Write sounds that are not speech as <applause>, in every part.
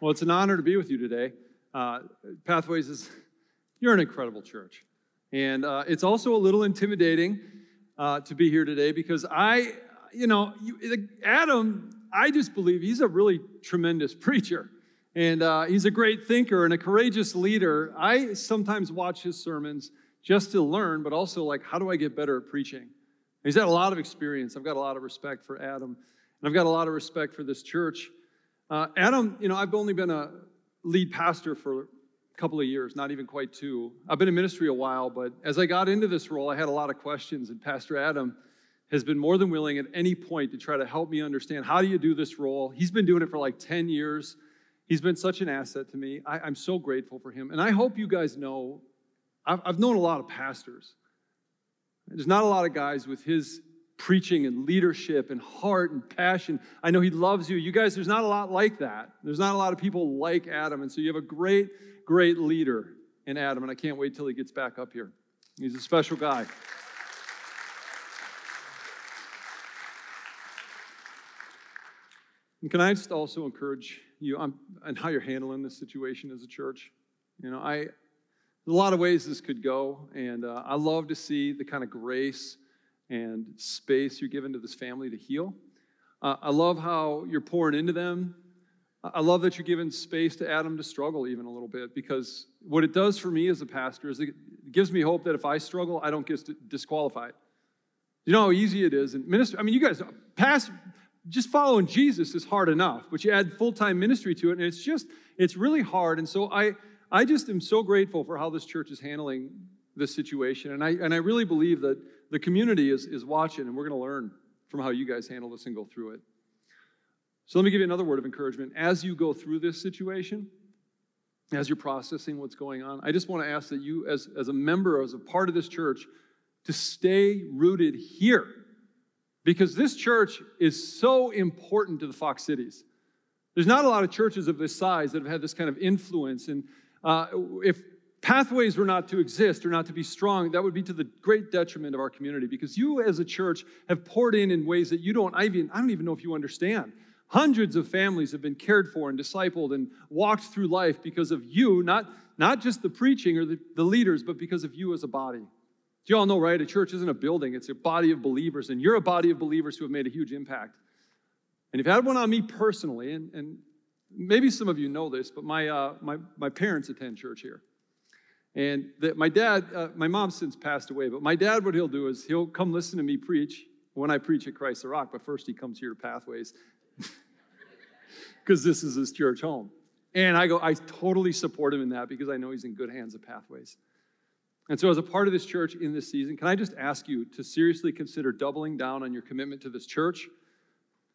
Well, it's an honor to be with you today. Uh, Pathways is, <laughs> you're an incredible church. And uh, it's also a little intimidating uh, to be here today because I, you know, you, Adam, I just believe he's a really tremendous <laughs> preacher. And uh, he's a great thinker and a courageous leader. I sometimes watch his sermons just to learn, but also like, how do I get better at preaching? He's had a lot of experience. I've got a lot of respect for Adam, and I've got a lot of respect for this church. Uh, Adam, you know, I've only been a lead pastor for a couple of years, not even quite two. I've been in ministry a while, but as I got into this role, I had a lot of questions, and Pastor Adam has been more than willing at any point to try to help me understand how do you do this role. He's been doing it for like 10 years. He's been such an asset to me. I, am so grateful for him. And I hope you guys know I've, I've known a lot of pastors. There's not a lot of guys with his preaching and leadership and heart and passion. I know he loves you. You guys, there's not a lot like that. There's not a lot of people like Adam. And so you have a great, great leader in Adam. And I can't wait till he gets back up here. He's a special guy. And can I just also encourage you on, how you're handling this situation as a church? You know, I, a lot of ways this could go, and uh, I love to see the kind of grace and space you're given to this family to heal. Uh, I love how you're pouring into them. I love that you're giving space to Adam to struggle even a little bit because what it does for me as a pastor is it gives me hope that if I struggle, I don't get disqualified. You know how easy it is. And minister, I mean, you guys, past, just following Jesus is hard enough, but you add full time ministry to it, and it's just, it's really hard. And so I, I just am so grateful for how this church is handling this situation. And I, and I really believe that the community is, is watching, and we're going to learn from how you guys handle this and go through it. So let me give you another word of encouragement. As you go through this situation, as you're processing what's going on, I just want to ask that you, as, as a member, as a part of this church, to stay rooted here. Because this church is so important to the Fox Cities. There's not a lot of churches of this size that have had this kind of influence. And uh, if pathways were not to exist or not to be strong, that would be to the great detriment of our community because you as a church have poured in in ways that you don't, I, even, I don't even know if you understand. Hundreds of families have been cared for and discipled and walked through life because of you, not, not just the preaching or the, the leaders, but because of you as a body. Do You all know, right? A church isn't a building, it's a body of believers, and you're a body of believers who have made a huge impact. And if you had one on me personally, and, and maybe some of you know this, but my, uh, my, my parents attend church here. And the, my dad, uh, my mom since passed away, but my dad, what he'll do is he'll come listen to me preach when I preach at Christ the Rock, but first he comes here to Pathways <laughs> because this is his church home. And I go, I totally support him in that because I know he's in good hands at Pathways. And so, as a part of this church in this season, can I just ask you to seriously consider doubling down on your commitment to this church?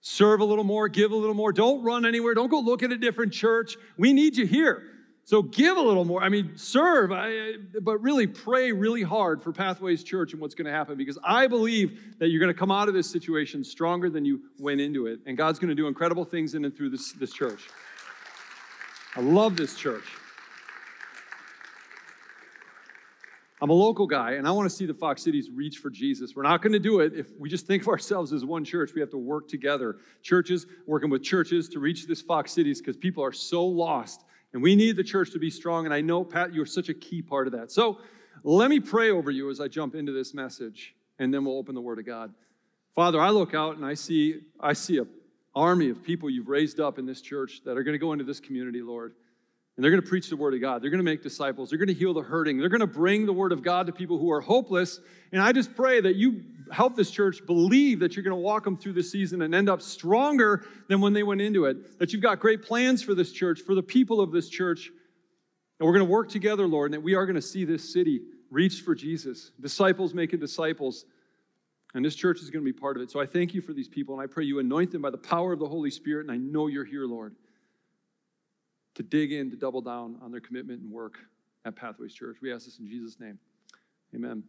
serve a little more, give a little more. Don't run anywhere. Don't go look at a different church. We need you here. So give a little more. I mean, serve, I, but really pray really hard for Pathways Church and what's going to happen because I believe that you're going to come out of this situation stronger than you went into it. And God's going to do incredible things in and through this, this church. I love this church. I'm a local guy, and I want to see the Fox Cities reach for Jesus. We're not going to do it if we just think of ourselves as one church. We have to work together. Churches, working with churches to reach this Fox Cities because people are so lost, and we need the church to be strong. And I know, Pat, you're such a key part of that. So let me pray over you as I jump into this message, and then we'll open the Word of God. Father, I look out and I see, I see an army of people you've raised up in this church that are going to go into this community, Lord. And they're going to preach the word of God. They're going to make disciples. They're going to heal the hurting. They're going to bring the word of God to people who are hopeless. And I just pray that you help this church believe that you're going to walk them through this season and end up stronger than when they went into it. That you've got great plans for this church, for the people of this church. And we're going to work together, Lord, and that we are going to see this city reach for Jesus. Disciples making disciples. And this church is going to be part of it. So I thank you for these people, and I pray you anoint them by the power of the Holy Spirit. And I know you're here, Lord to dig in, to double down on their commitment and work at Pathways Church. We ask this in Jesus' name. Amen.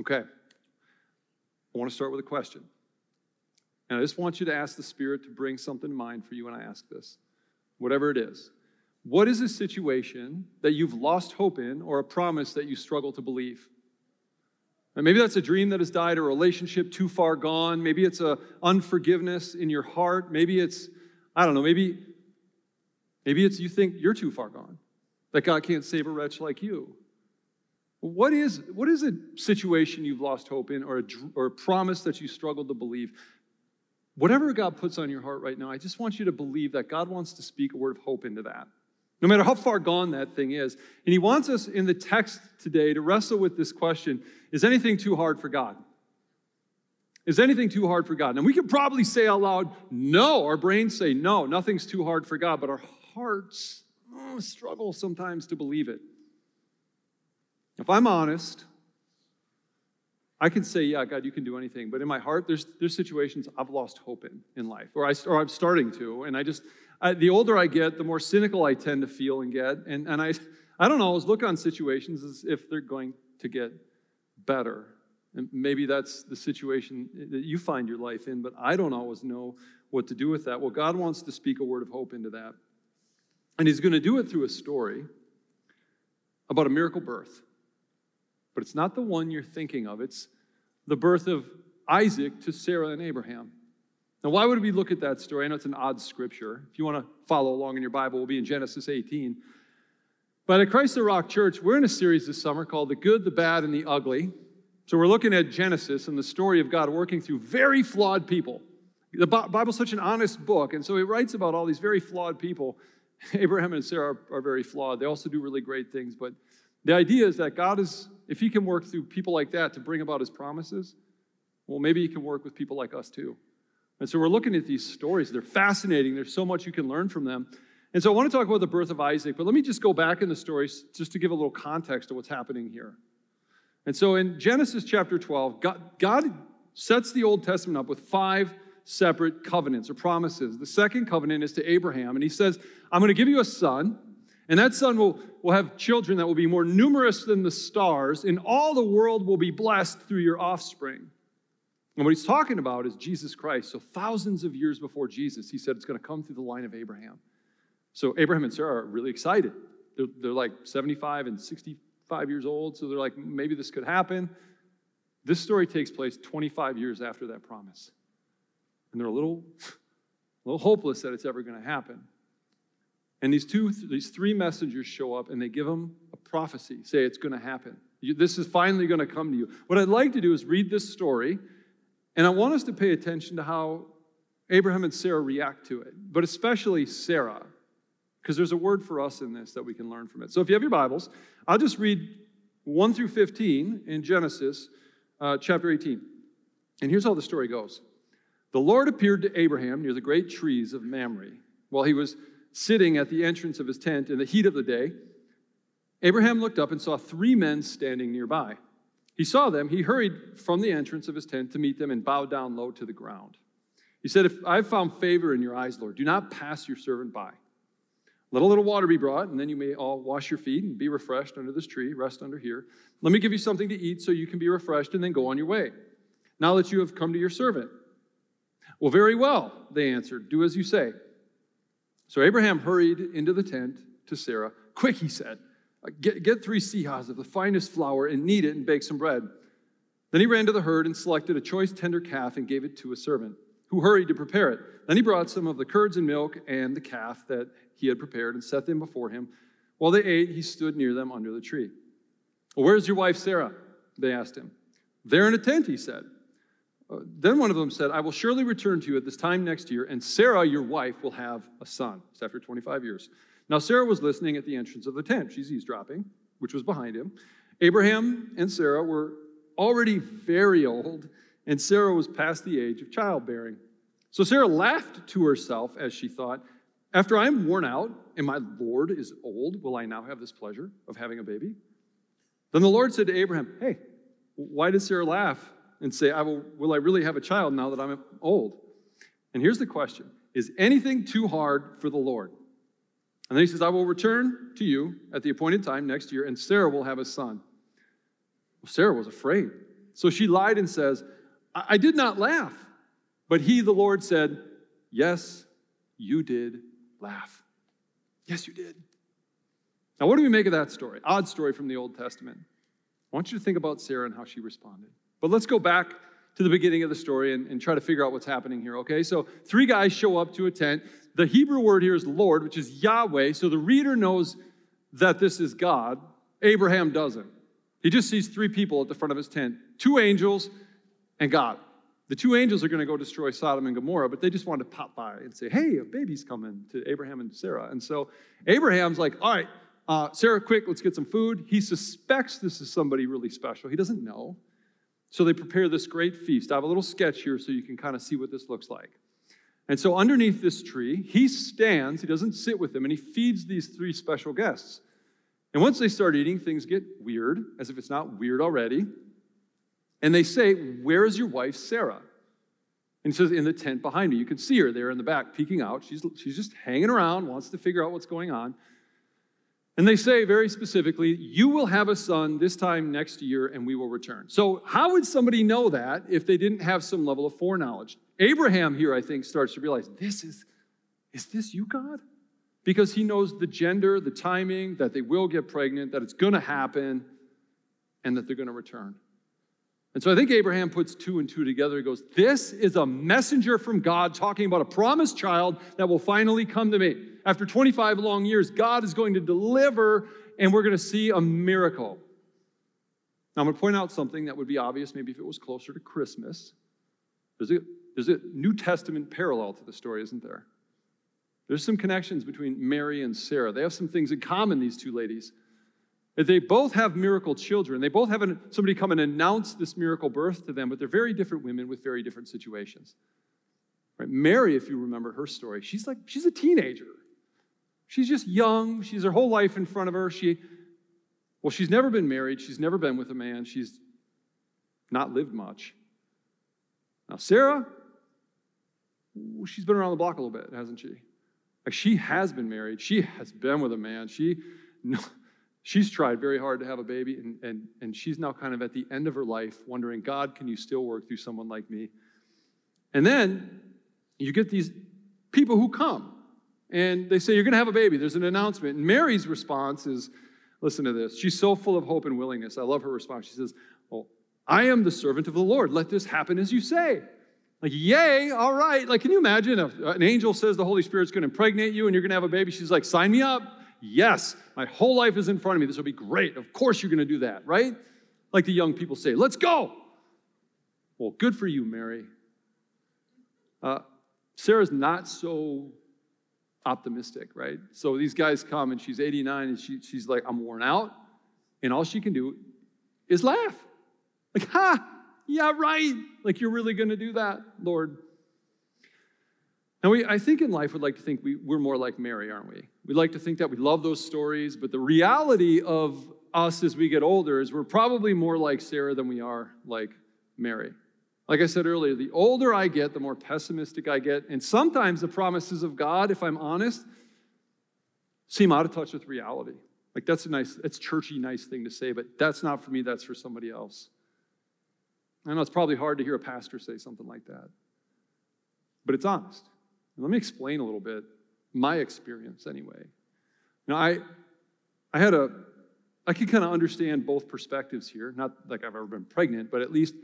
Okay. I want to start with a question. And I just want you to ask the Spirit to bring something to mind for you when I ask this, whatever it is. What is a situation that you've lost hope in or a promise that you struggle to believe? And maybe that's a dream that has died, a relationship too far gone. Maybe it's a unforgiveness in your heart. Maybe it's, I don't know, maybe Maybe it's you think you're too far gone, that God can't save a wretch like you. What is, what is a situation you've lost hope in or a, or a promise that you struggled to believe? Whatever God puts on your heart right now, I just want you to believe that God wants to speak a word of hope into that. No matter how far gone that thing is. And He wants us in the text today to wrestle with this question Is anything too hard for God? Is anything too hard for God? And we could probably say out loud, no. Our brains say, no, nothing's too hard for God, but our hearts oh, struggle sometimes to believe it. If I'm honest, I can say, yeah, God, you can do anything. But in my heart, there's, there's situations I've lost hope in in life, or, I, or I'm starting to. And I just, I, the older I get, the more cynical I tend to feel and get. And, and I, I don't always look on situations as if they're going to get better. And maybe that's the situation that you find your life in, but I don't always know what to do with that. Well, God wants to speak a word of hope into that. And He's going to do it through a story about a miracle birth. But it's not the one you're thinking of, it's the birth of Isaac to Sarah and Abraham. Now, why would we look at that story? I know it's an odd scripture. If you want to follow along in your Bible, we'll be in Genesis 18. But at Christ the Rock Church, we're in a series this summer called The Good, the Bad, and the Ugly. So we're looking at Genesis and the story of God working through very flawed people. The Bible's such an honest book, and so he writes about all these very flawed people. <laughs> Abraham and Sarah are, are very flawed. They also do really great things, but the idea is that God is, if he can work through people like that to bring about his promises, well, maybe he can work with people like us too. And so we're looking at these stories. They're fascinating. There's so much you can learn from them. And so I want to talk about the birth of Isaac, but let me just go back in the stories just to give a little context to what's happening here. And so in Genesis chapter 12, God, God sets the Old Testament up with five separate covenants or promises. The second covenant is to Abraham, and he says, I'm going to give you a son, and that son will, will have children that will be more numerous than the stars, and all the world will be blessed through your offspring. And what he's talking about is Jesus Christ. So, thousands of years before Jesus, he said it's going to come through the line of Abraham. So, Abraham and Sarah are really excited. They're, they're like 75 and 65 years old, so they're like, maybe this could happen. This story takes place 25 years after that promise. And they're a little, a little hopeless that it's ever going to happen. And these two, these three messengers show up and they give them a prophecy, say it's going to happen. This is finally going to come to you. What I'd like to do is read this story, and I want us to pay attention to how Abraham and Sarah react to it, but especially Sarah because there's a word for us in this that we can learn from it. So if you have your Bibles, I'll just read 1 through 15 in Genesis uh, chapter 18. And here's how the story goes The Lord appeared to Abraham near the great trees of Mamre while he was sitting at the entrance of his tent in the heat of the day. Abraham looked up and saw three men standing nearby. He saw them, he hurried from the entrance of his tent to meet them and bowed down low to the ground. He said, If I've found favor in your eyes, Lord, do not pass your servant by. Let a little water be brought, and then you may all wash your feet and be refreshed under this tree, rest under here. Let me give you something to eat so you can be refreshed and then go on your way. Now that you have come to your servant. Well, very well, they answered. Do as you say. So Abraham hurried into the tent to Sarah. Quick, he said, uh, get, get three seahs of the finest flour and knead it and bake some bread. Then he ran to the herd and selected a choice tender calf and gave it to a servant, who hurried to prepare it. Then he brought some of the curds and milk and the calf that he had prepared and set them before him. While they ate, he stood near them under the tree. Well, where's your wife Sarah? They asked him. There in a tent, he said. Uh, then one of them said, I will surely return to you at this time next year, and Sarah, your wife, will have a son. It's after 25 years. Now, Sarah was listening at the entrance of the tent. She's eavesdropping, which was behind him. Abraham and Sarah were already very old, and Sarah was past the age of childbearing. So Sarah laughed to herself as she thought, After I am worn out and my Lord is old, will I now have this pleasure of having a baby? Then the Lord said to Abraham, Hey, why did Sarah laugh and say, I will, will I really have a child now that I'm old? And here's the question Is anything too hard for the Lord? And then he says, I will return to you at the appointed time next year, and Sarah will have a son. Well, Sarah was afraid. So she lied and says, I, I did not laugh. But he, the Lord, said, Yes, you did laugh. Yes, you did. Now, what do we make of that story? Odd story from the Old Testament. I want you to think about Sarah and how she responded. But let's go back to the beginning of the story and, and, try to figure out what's happening here, okay? So, three guys show up to a tent. The Hebrew word here is Lord, which is Yahweh. So the reader knows that this is God. Abraham doesn't. He just sees three people at the front of his tent two angels and God. The two angels are going to go destroy Sodom and Gomorrah, but they just wanted to pop by and say, hey, a baby's coming to Abraham and Sarah. And so Abraham's like, all right, uh, Sarah, quick, let's get some food. He suspects this is somebody really special. He doesn't know. So they prepare this great feast. I have a little sketch here so you can kind of see what this looks like. And so underneath this tree, he stands, he doesn't sit with them, and he feeds these three special guests. And once they start eating, things get weird, as if it's not weird already. And they say, Where is your wife, Sarah? And he says, In the tent behind me. You can see her there in the back peeking out. She's, she's just hanging around, wants to figure out what's going on. And they say very specifically, You will have a son this time next year, and we will return. So, how would somebody know that if they didn't have some level of foreknowledge? Abraham here, I think, starts to realize this is, is this you, God? Because he knows the gender, the timing, that they will get pregnant, that it's going to happen, and that they're going to return. And so I think Abraham puts two and two together. He goes, This is a messenger from God talking about a promised child that will finally come to me. After 25 long years, God is going to deliver, and we're going to see a miracle. Now, I'm going to point out something that would be obvious maybe if it was closer to Christmas. There's a, there's a New Testament parallel to the story, isn't there? There's some connections between Mary and Sarah. They have some things in common, these two ladies. They both have miracle children. They both have somebody come and announce this miracle birth to them, but they're very different women with very different situations. Right? Mary, if you remember her story, she's like, she's a teenager. She's just young. She's her whole life in front of her. She, well, she's never been married. She's never been with a man. She's not lived much. Now, Sarah, she's been around the block a little bit, hasn't she? Like she has been married. She has been with a man. She, <laughs> no, she's tried very hard to have a baby, and, and, and she's now kind of at the end of her life wondering, God, can you still work through someone like me? And then you get these people who come and they say, You're going to have a baby. There's an announcement. And Mary's response is, Listen to this. She's so full of hope and willingness. I love her response. She says, Well, I am the servant of the Lord. Let this happen as you say. Like, yay, all right. Like, can you imagine if an angel says the Holy Spirit's going to impregnate you and you're going to have a baby? She's like, Sign me up. Yes, my whole life is in front of me. This will be great. Of course, you're going to do that, right? Like the young people say, Let's go. Well, good for you, Mary. Uh, Sarah's not so optimistic, right? So these guys come and she's 89 and she, she's like, I'm worn out. And all she can do is laugh. Like, ha, yeah, right. Like, you're really going to do that, Lord. Now, we, I think in life we'd like to think we, we're more like Mary, aren't we? We like to think that we love those stories, but the reality of us as we get older is we're probably more like Sarah than we are like Mary. Like I said earlier, the older I get, the more pessimistic I get. And sometimes the promises of God, if I'm honest, seem out of touch with reality. Like that's a nice, that's churchy, nice thing to say, but that's not for me, that's for somebody else. I know it's probably hard to hear a pastor say something like that, but it's honest. let me explain a little bit my experience anyway. Now, I, I had a, I can kind of understand both perspectives here. Not like I've ever been pregnant, but at least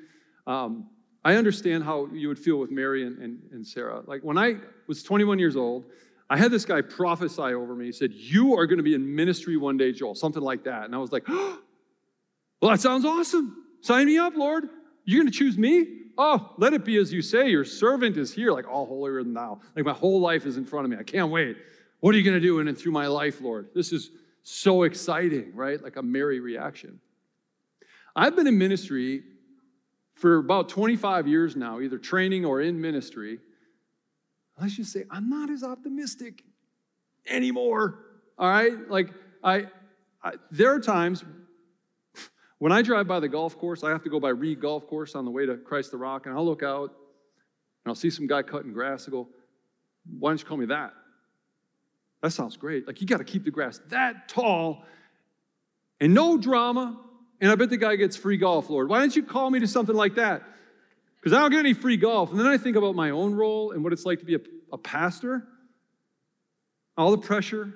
um, I understand how you would feel with Mary and, and, and Sarah. Like when I was 21 years old, I had this guy prophesy over me. He said, You are going to be in ministry one day, Joel, something like that. And I was like, oh, <gasps> Well, that sounds awesome. Sign me up, Lord. You're going to choose me? Oh, let it be as you say. Your servant is here, like all holier than thou. Like my whole life is in front of me. I can't wait. What are you going to do in and through my life, Lord? This is so exciting, right? Like a Mary reaction. I've been in ministry for about 25 years now, either training or in ministry, let's just say I'm not as optimistic anymore. All right? Like, I, I, there are times when I drive by the golf course, I have to go by Reid Golf Course on the way to Christ the Rock, and I'll look out and I'll see some guy cutting grass. I go, why don't you call me that? That sounds great. Like, you got to keep the grass that tall and no drama, and I bet the guy gets free golf, Lord. Why don't you call me to something like that? Because I don't get any free golf. And then I think about my own role and what it's like to be a, a pastor. All the pressure,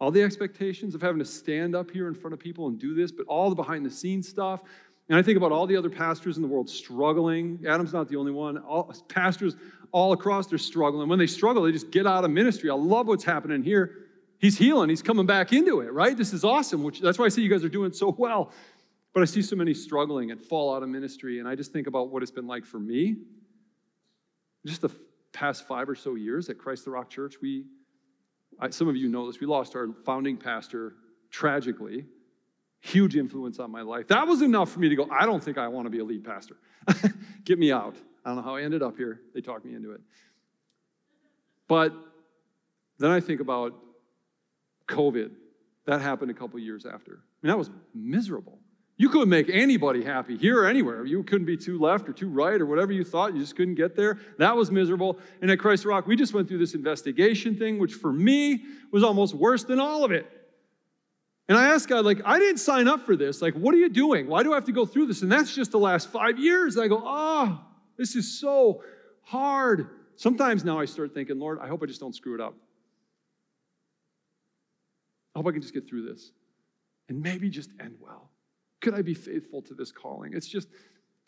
all the expectations of having to stand up here in front of people and do this, but all the behind the scenes stuff. And I think about all the other pastors in the world struggling. Adam's not the only one. All, pastors all across, they're struggling. When they struggle, they just get out of ministry. I love what's happening here. He's healing, he's coming back into it, right? This is awesome, which that's why I see you guys are doing so <laughs> well. But I see so many struggling and fall out of ministry, and I just think about what it's been like for me. Just the past five or so years at Christ the Rock Church, we, I, some of you know this, we lost our founding pastor tragically. Huge influence on my life. That was enough for me to go, I don't think I want to be a lead pastor. <laughs> Get me out. I don't know how I ended up here. They talked me into it. But then I think about COVID. That happened a couple years after. I mean, that was miserable. You couldn't make anybody happy here or anywhere. You couldn't be too left or too right or whatever you thought. You just couldn't get there. That was miserable. And at Christ Rock, we just went through this investigation thing, which for me was almost worse than all of it. And I asked God, like, I didn't sign up for this. Like, what are you doing? Why do I have to go through this? And that's just the last five years. I go, oh, this is so hard. Sometimes now I start thinking, Lord, I hope I just don't screw it up. I hope I can just get through this and maybe just end well. Could I be faithful to this calling? It's just,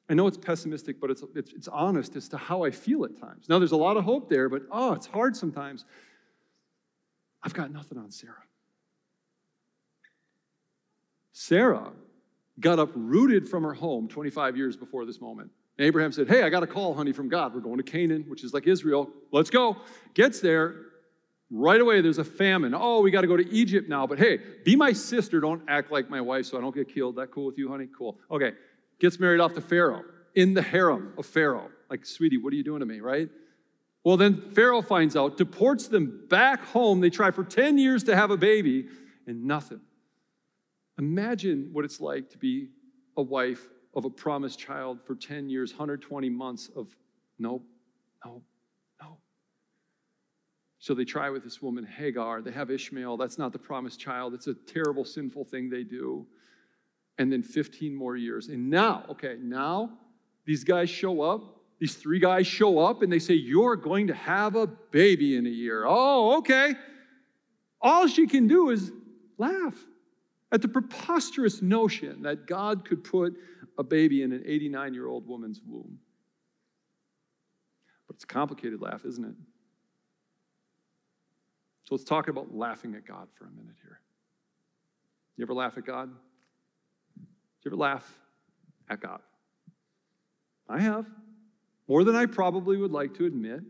I know it's pessimistic, but it's, it's, it's honest as to how I feel at times. Now, there's a lot of hope there, but oh, it's hard sometimes. I've got nothing on Sarah. Sarah got uprooted from her home 25 years before this moment. Abraham said, Hey, I got a call, honey, from God. We're going to Canaan, which is like Israel. Let's go. Gets there. Right away, there's a famine. Oh, we got to go to Egypt now. But hey, be my sister. Don't act like my wife so I don't get killed. That cool with you, honey? Cool. Okay. Gets married off to Pharaoh in the harem of Pharaoh. Like, sweetie, what are you doing to me, right? Well, then Pharaoh finds out, deports them back home. They try for 10 years to have a baby and nothing. Imagine what it's like to be a wife of a promised child for 10 years, 120 months of nope, nope. So they try with this woman, Hagar. They have Ishmael. That's not the promised child. It's a terrible, sinful thing they do. And then 15 more years. And now, okay, now these guys show up. These three guys show up and they say, You're going to have a baby in a year. Oh, okay. All she can do is laugh at the preposterous notion that God could put a baby in an 89 year old woman's womb. But it's a complicated laugh, isn't it? So let's talk about laughing at God for a minute here. You ever laugh at God? Do you ever laugh at God? I have. More than I probably would like to admit.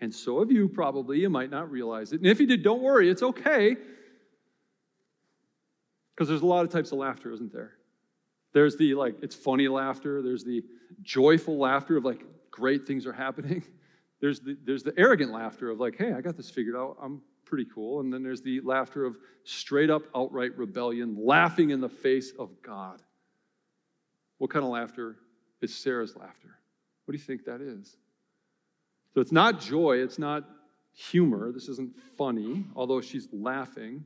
And so have you probably. You might not realize it. And if you did, don't worry, it's okay. Because there's a lot of types of laughter, isn't there? There's the like, it's funny laughter. There's the joyful laughter of like, great things are happening. <laughs> There's the, there's the arrogant laughter of like, hey, I got this figured out. I'm pretty cool. And then there's the laughter of straight up, outright rebellion, laughing in the face of God. What kind of laughter is Sarah's laughter? What do you think that is? So it's not joy, it's not humor. This isn't funny, although she's laughing.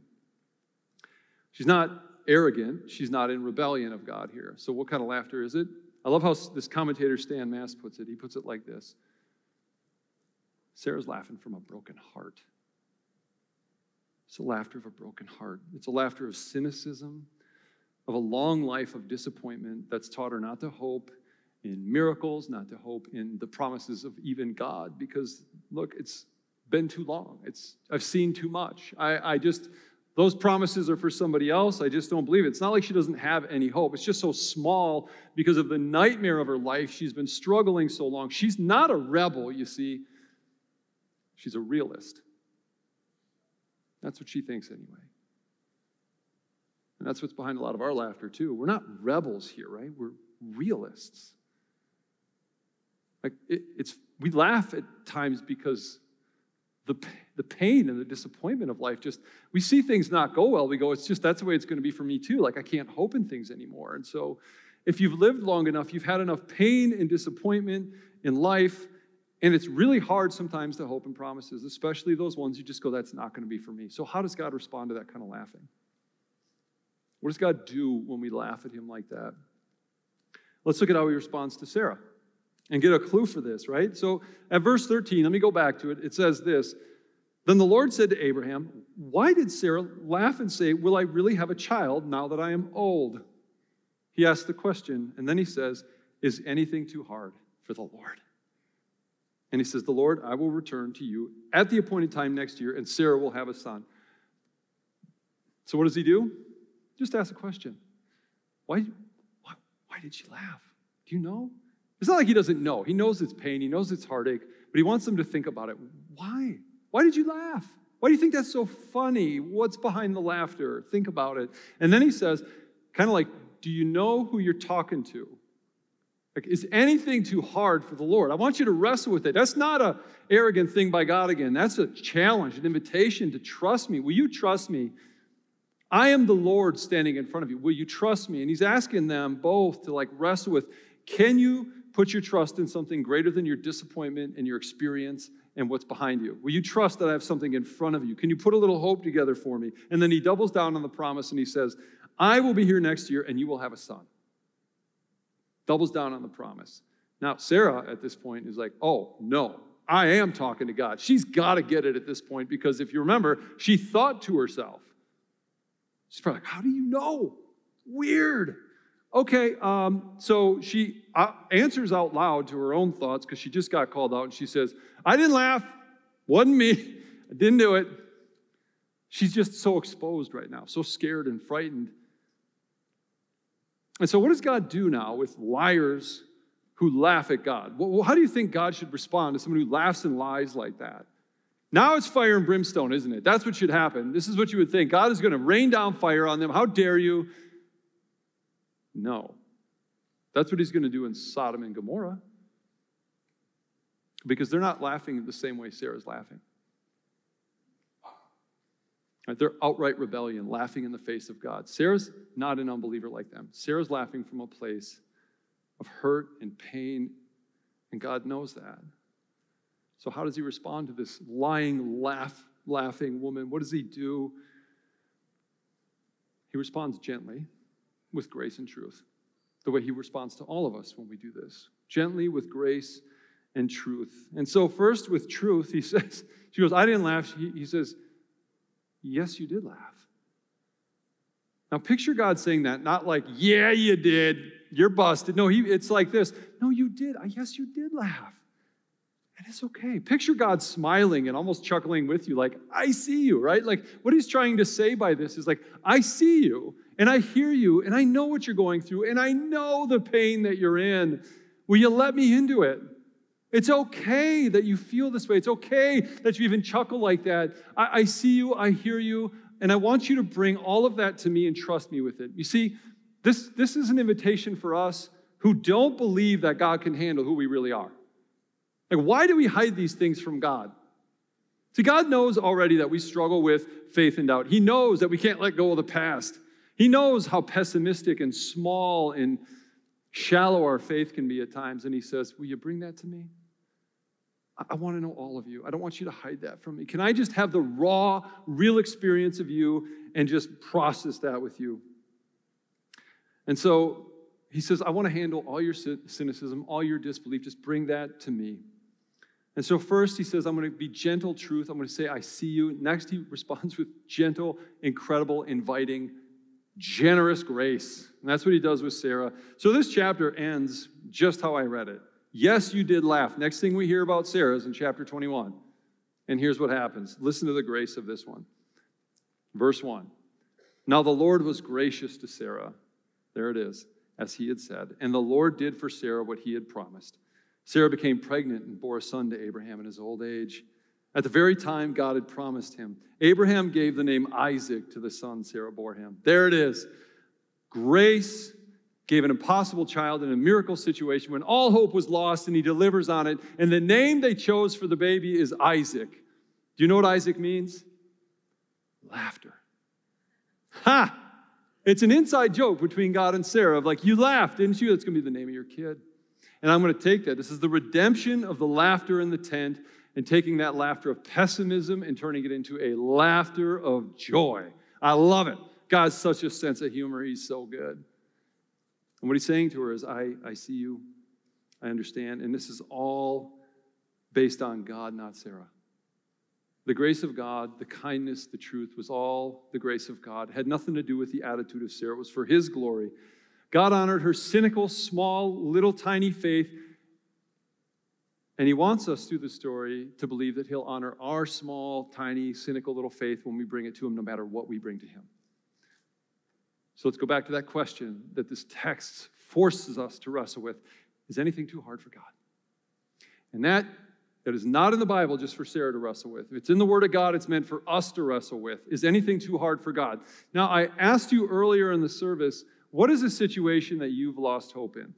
She's not arrogant. She's not in rebellion of God here. So, what kind of laughter is it? I love how this commentator Stan Mast puts it. He puts it like this Sarah's laughing from a broken heart. It's a laughter of a broken heart. It's a laughter of cynicism, of a long life of disappointment that's taught her not to hope in miracles, not to hope in the promises of even God, because look, it's been too long. It's I've seen too much. I, I just those promises are for somebody else. I just don't believe it. It's not like she doesn't have any hope. It's just so small because of the nightmare of her life. She's been struggling so long. She's not a rebel, you see. She's a realist. That's what she thinks, anyway. And that's what's behind a lot of our laughter, too. We're not rebels here, right? We're realists. Like, it, it's, we laugh at times because the, the pain and the disappointment of life just we see things not go well we go it's just that's the way it's going to be for me too like i can't hope in things anymore and so if you've lived long enough you've had enough pain and disappointment in life and it's really hard sometimes to hope in promises especially those ones you just go that's not going to be for me so how does god respond to that kind of laughing what does god do when we laugh at him like that let's look at how he responds to sarah and get a clue for this, right? So at verse 13, let me go back to it. It says this Then the Lord said to Abraham, Why did Sarah laugh and say, Will I really have a child now that I am old? he asks the question, and then he says, Is anything too hard for the Lord? And he says, The Lord, I will return to you at the appointed time next year, and Sarah will have a son. So what does he do? Just ask a question. Why, why, why did she laugh? Do you know? It's not like he doesn't know. He knows it's pain, he knows it's heartache, but he wants them to think about it. Why? Why did you laugh? Why do you think that's so funny? What's behind the laughter? Think about it. And then he says, kind of like, do you know who you're talking to? Like, is anything too hard for the Lord? I want you to wrestle with it. That's not a arrogant thing by God again. That's a challenge, an invitation to trust me. Will you trust me? I am the Lord standing in front of you. Will you trust me? And he's asking them both to like wrestle with, can you put your trust in something greater than your disappointment and your experience and what's behind you? Will you trust that I have something in front of you? Can you put a little hope together for me? And then he doubles down on the promise and he says, I will be here next year and you will have a son. Doubles down on the promise. Now, Sarah at this point is like, oh, no, I am talking to God. She's got to get it at this point because if you remember, she thought to herself, she's probably like, how do you know? Weird. Okay, um, so she uh, answers out loud to her own thoughts because she just got called out and she says, I didn't laugh. Wasn't me. I didn't do it. She's just so exposed right now, so scared and frightened. And so, what does God do now with liars who laugh at God? Well, how do you think God should respond to someone who laughs and lies like that? Now it's fire and brimstone, isn't it? That's what should happen. This is what you would think. God is going to rain down fire on them. How dare you? No. That's what he's going to do in Sodom and Gomorrah. Because they're not laughing the same way Sarah's laughing. Right, they're outright rebellion, laughing in the face of God. Sarah's not an unbeliever like them. Sarah's laughing from a place of hurt and pain, and God knows that. So, how does he respond to this lying, laugh, laughing woman? What does he do? He responds gently with grace and truth, the way he responds to all of us when we do this. Gently with grace and truth. And so, first with truth, he <laughs> says, She goes, I didn't laugh. He, he says, Yes, you did laugh. Now, picture God saying that, not like, Yeah, you did. You're busted. No, he, it's like this. No, you did. I yes, you did laugh. And it's okay. Picture God smiling and almost chuckling with you, like, I see you, right? Like, what he's trying to say by this is like, I see you and I hear you and I know what you're going through and I know the pain that you're in. Will you let me into it? It's okay that you feel this way. It's okay that you even chuckle like that. I, I, see you, I hear you, and I want you to bring all of that to me and trust me with it. You see, this, this is an invitation for us who don't believe that God can handle who we really are. Like, why do we hide these things from God? See, God knows already that we struggle with faith and doubt. He knows that we can't let go of the past. He knows how pessimistic and small and shallow our faith can be at times. And He says, Will you bring that to me? I want to know all of you. I don't want you to hide that from me. Can I just have the raw, real experience of you and just process that with you? And so he says, I want to handle all your cynicism, all your disbelief. Just bring that to me. And so, first, he says, I'm going to be gentle truth. I'm going to say, I see you. Next, he <laughs> responds with gentle, incredible, inviting, generous grace. And that's what he does with Sarah. So, this chapter ends just how I read it. Yes, you did laugh. Next thing we hear about Sarah is in chapter 21. And here's what happens listen to the grace of this one. Verse 1 Now the Lord was gracious to Sarah. There it is, as he had said. And the Lord did for Sarah what he had promised. Sarah became pregnant and bore a son to Abraham in his old age. At the very time God had promised him, Abraham gave the name Isaac to the son Sarah bore him. There it is. Grace gave an impossible child in a miracle situation when all hope was lost and he delivers on it. And the name they chose for the baby is Isaac. Do you know what Isaac means? Laughter. Ha! It's an inside joke between God and Sarah of like, you laughed, didn't you? That's going to be the name of your kid. And I'm going to take that. This is the redemption of the laughter in the tent and taking that laughter of pessimism and turning it into a laughter of joy. I love it. God's such a sense of humor. He's so good. And what he's saying to her is, I, I see you, I understand. And this is all based on God, not Sarah. The grace of God, the kindness, the truth was all the grace of God. It had nothing to do with the attitude of Sarah. It was for his glory. God honored her cynical, small, little tiny faith. And he wants us through the story to believe that he'll honor our small, tiny, cynical little faith when we bring it to him, no matter what we bring to him. So let's go back to that question that this text forces us to wrestle with Is anything too hard for God? And that that is not in the Bible just for Sarah to wrestle with. If it's in the Word of God, it's meant for us to wrestle with. Is anything too hard for God? Now, I asked you earlier in the service, what is a situation that you've lost hope in?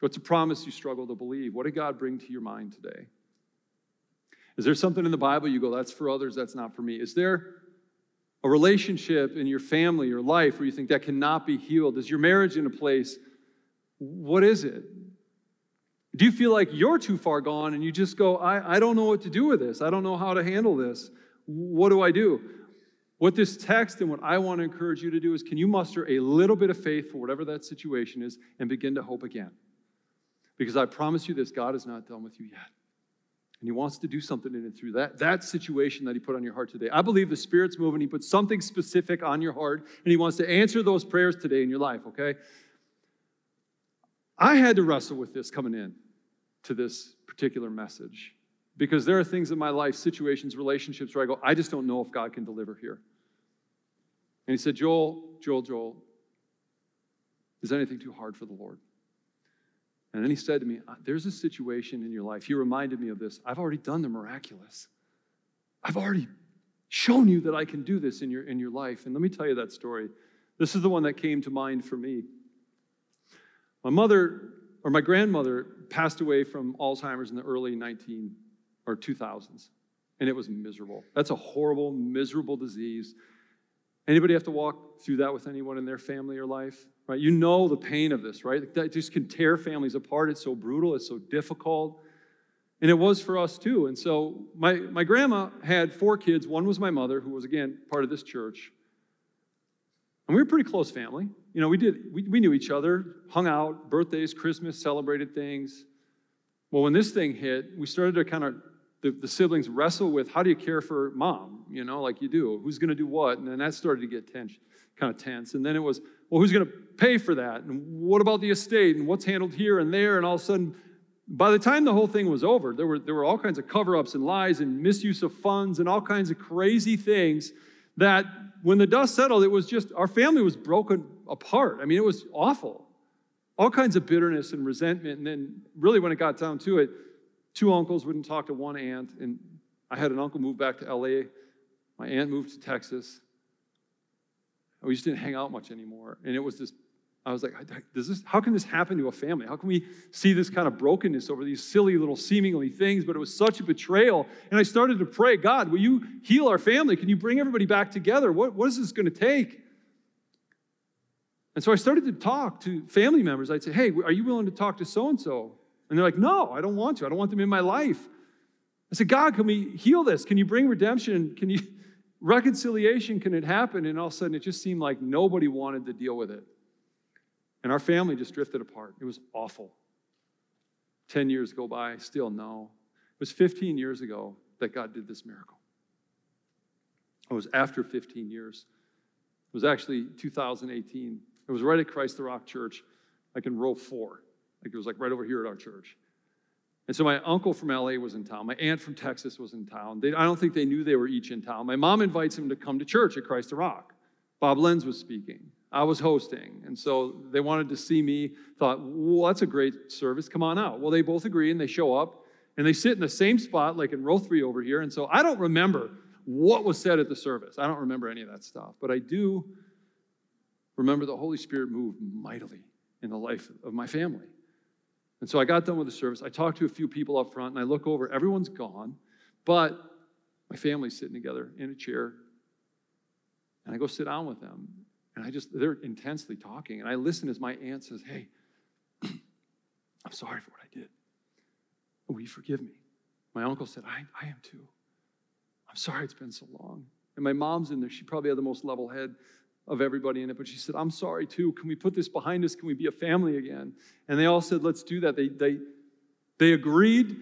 What's a promise you struggle to believe? What did God bring to your mind today? Is there something in the Bible you go, that's for others, that's not for me? Is there a relationship in your family or life where you think that cannot be healed? Is your marriage in a place? What is it? Do you feel like you're too far gone and you just go, I, I don't know what to do with this? I don't know how to handle this. What do I do? What this text and what I want to encourage you to do is can you muster a little bit of faith for whatever that situation is and begin to hope again? Because I promise you this God is not done with you yet. And He wants to do something in it through that, that situation that He put on your heart today. I believe the Spirit's moving. He put something specific on your heart, and He wants to answer those prayers today in your life, okay? I had to wrestle with this coming in to this particular message because there are things in my life, situations, relationships where I go, I just don't know if God can deliver here. And he said, Joel, Joel, Joel, is anything too hard for the Lord? And then he said to me, uh, There's a situation in your life. He reminded me of this. I've already done the miraculous. I've already shown you that I can do this in your, in your life. And let me tell you that story. This is the one that came to mind for me. My mother or my grandmother passed away from Alzheimer's in the early 19 or 2000s, and it was miserable. That's a horrible, miserable disease. Anybody have to walk through that with anyone in their family or life? Right? You know the pain of this, right? That just can tear families apart. It's so brutal, it's so difficult. And it was for us too. And so my, my grandma had four kids. One was my mother, who was again part of this church. And we were a pretty close family. You know, we did we, we knew each other, hung out, birthdays, Christmas, celebrated things. Well, when this thing hit, we started to kind of the, the siblings wrestle with how do you care for mom, you know, like you do. Who's gonna do what? And then that started to get tense, kind of tense. And then it was, well, who's gonna pay for that? And what about the estate? And what's handled here and there? And all of a sudden, by the time the whole thing was over, there were, there were all kinds of cover ups and lies and misuse of funds and all kinds of crazy things that when the dust settled, it was just our family was broken apart. I mean, it was awful. All kinds of bitterness and resentment. And then, really, when it got down to it, two uncles wouldn't talk to one aunt. And I had an uncle move back to LA. My aunt moved to Texas. We just didn't hang out much anymore. And it was this I was like, does this, how can this happen to a family? How can we see this kind of brokenness over these silly little seemingly things? But it was such a betrayal. And I started to pray, God, will you heal our family? Can you bring everybody back together? What, what is this going to take? And so I started to talk to family members. I'd say, hey, are you willing to talk to so and so? And they're like, no, I don't want to. I don't want them in my life. I said, God, can we heal this? Can you bring redemption? Can you, reconciliation, can it happen? And all of a sudden, it just seemed like nobody wanted to deal with it. And our family just drifted apart. It was awful. 10 years go by, still no. It was 15 years ago that God did this miracle. It was after 15 years. It was actually 2018. It was right at Christ the Rock Church, like in row four. Like it was like right over here at our church. And so my uncle from LA was in town. My aunt from Texas was in town. They, I don't think they knew they were each in town. My mom invites him to come to church at Christ the Rock. Bob Lenz was speaking. I was hosting. And so they wanted to see me, thought, well, that's a great service. Come on out. Well, they both agree and they show up and they sit in the same spot, like in row three over here. And so I don't remember what was said at the service. I don't remember any of that stuff. But I do remember the Holy Spirit moved mightily in the life of my family. And so I got done with the service. I talked to a few people up front and I look over, everyone's gone, but my family's sitting together in a chair. And I go sit down with them. And I just, they're intensely talking. And I listen as my aunt says, Hey, <clears throat> I'm sorry for what I did. Will you forgive me? My uncle said, I, I am too. I'm sorry it's been so long. And my mom's in there. She probably had the most level head of everybody in it, but she said, I'm sorry too. Can we put this behind us? Can we be a family again? And they all said, Let's do that. They, they, they agreed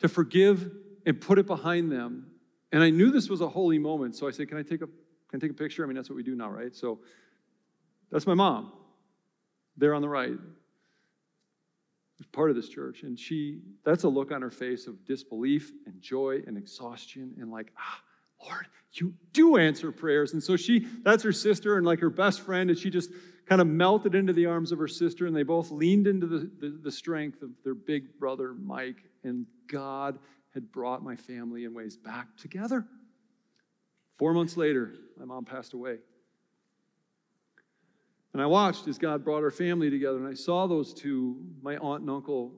to forgive and put it behind them. And I knew this was a holy moment. So I said, Can I take a, can I take a picture? I mean, that's what we do now, right? So that's my mom. there on the right, part of this church. And she, that's a look on her face of disbelief and joy and exhaustion and like, ah, Lord, you do answer prayers. And so she, that's her sister and like her best friend, and she just kind of melted into the arms of her sister, and they both leaned into the, the, the strength of their big brother, Mike, and God had brought my family in ways back together. Four months later, my mom passed away. And I watched as God brought our family together, and I saw those two, my aunt and uncle,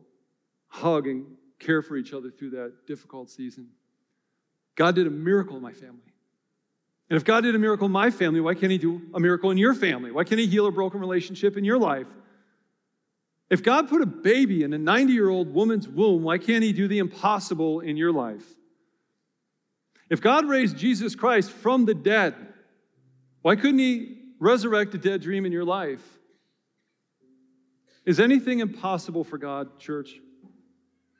hug and care for each other through that difficult season. God did a miracle in my family. And if God did a miracle in my family, why can't He do a miracle in your family? Why can't He heal a broken relationship in your life? If God put a baby in a 90 year old woman's womb, why can't He do the impossible in your life? If God raised Jesus Christ from the dead, why couldn't He resurrect a dead dream in your life? Is anything impossible for God, church?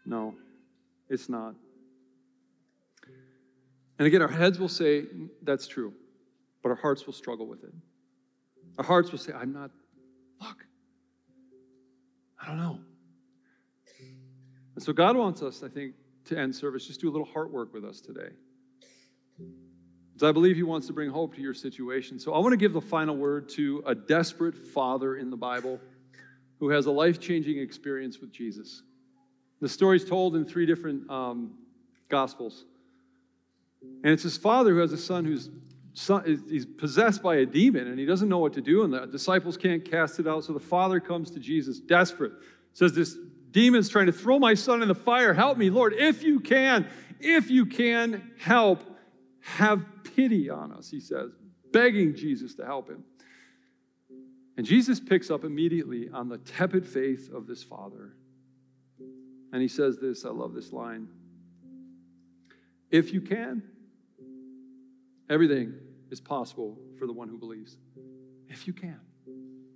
No, it's not. And again, our heads will say, that's true, but our hearts will struggle with it. Our hearts will say, I'm not, look, I don't know. And so God wants us, I think, to end service, just do a little heart work with us today. Because I believe He wants to bring hope to your situation. So I want to give the final word to a desperate father in the Bible who has a life changing experience with Jesus. The story is told in three different um, Gospels. And it's his father who has a son who's son, he's possessed by a demon and he doesn't know what to do, and the disciples can't cast it out. So the father comes to Jesus desperate, says, This demon's trying to throw my son in the fire. Help me, Lord, if you can, if you can help, have pity on us, he says, begging Jesus to help him. And Jesus picks up immediately on the tepid faith of this father. And he says this I love this line. If you can, Everything is possible for the one who believes. If you can.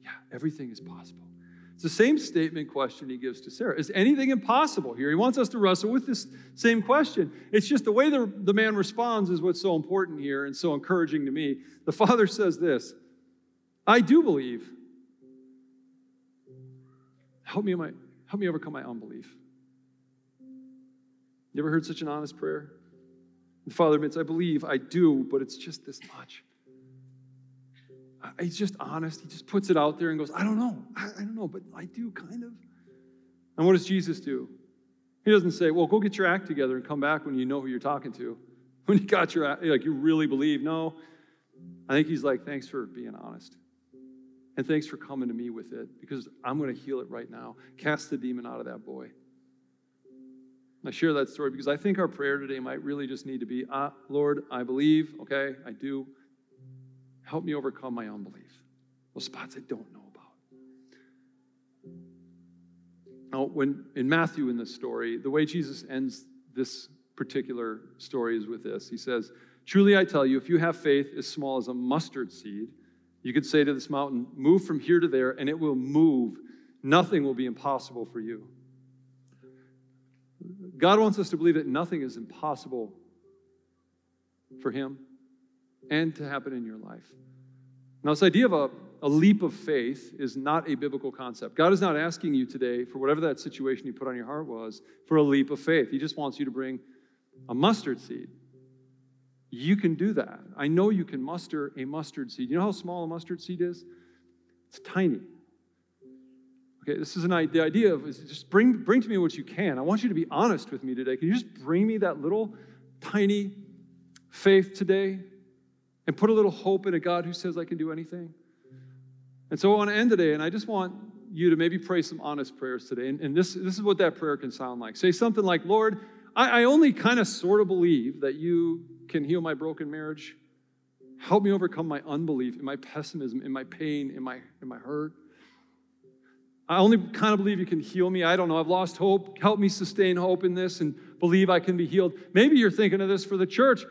Yeah, everything is possible. It's the same statement question he gives to Sarah. Is anything impossible here? He wants us to wrestle with this same question. It's just the way the, the man responds is what's so important here and so encouraging to me. The father says this I do believe. Help me, my, help me overcome my unbelief. You ever heard such an honest prayer? The father admits, I believe, I do, but it's just this much. He's just honest. He just puts it out there and goes, I don't know. I, I don't know, but I do kind of. And what does Jesus do? He doesn't say, Well, go get your act together and come back when you know who you're talking to. <laughs> When you got your act, like you really believe. No. I think he's like, Thanks for being honest. And thanks for coming to me with it because I'm going to heal it right now. Cast the demon out of that boy. I share that story because I think our prayer today might really just need to be ah, Lord, I believe, okay, I do. Help me overcome my unbelief. Those spots I don't know about. Now, when in Matthew in this story, the way Jesus ends this particular story is with this. He says, Truly I tell you, if you have faith as small as a mustard seed, you could say to this mountain, Move from here to there, and it will move. Nothing will be impossible for you. God wants us to believe that nothing is impossible for Him and to happen in your life. Now, this idea of a, a leap of faith is not a biblical concept. God is not asking you today, for whatever that situation you put on your heart was, for a leap of faith. He just wants you to bring a mustard seed. You can do that. I know you can muster a mustard seed. You know how small a mustard seed is? It's tiny. Okay, this is an idea, the idea of just bring, bring to me what you can. I want you to be honest with me today. Can you just bring me that little tiny faith today and put a little hope in a God who says I can do anything? And so I want to end today, and I just want you to maybe pray some honest prayers today. And, and this, this is what that prayer can sound like. Say something like, Lord, I, I only kind of sort of believe that you can heal my broken marriage. Help me overcome my unbelief, in my pessimism, in my pain, in my, in my hurt. I only kind of believe you can heal me. I don't know. I've lost hope. Help me sustain hope in this and believe I can be healed. Maybe you're thinking of this for the church.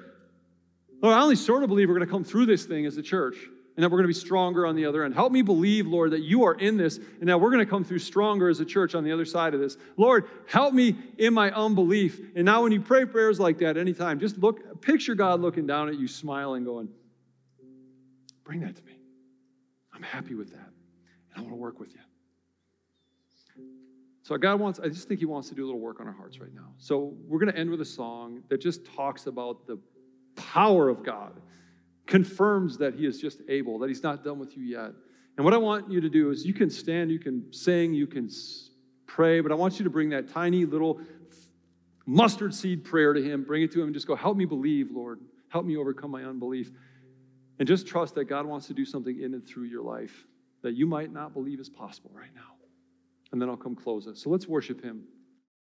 Lord, I only sort of believe we're going to come through this thing as a church and that we're going to be stronger on the other end. Help me believe, Lord, that you are in this and that we're going to come through stronger as a church on the other side of this. Lord, help me in my unbelief. And now, when you pray prayers like that anytime, just look, picture God looking down at you, smiling, going, Bring that to me. I'm happy with that. And I want to work with you. So God wants, I just think He wants to do a little work on our hearts right now. So we're going to end with a song that just talks about the power of God, confirms that He is just able, that He's not done with you yet. And what I want you to do is you can stand, you can sing, you can pray, but I want you to bring that tiny little mustard seed prayer to Him, bring it to Him, and just go, Help me believe, Lord. Help me overcome my unbelief. And just trust that God wants to do something in and through your life that you might not believe is possible right now. And then I'll come close it. So let's worship Him.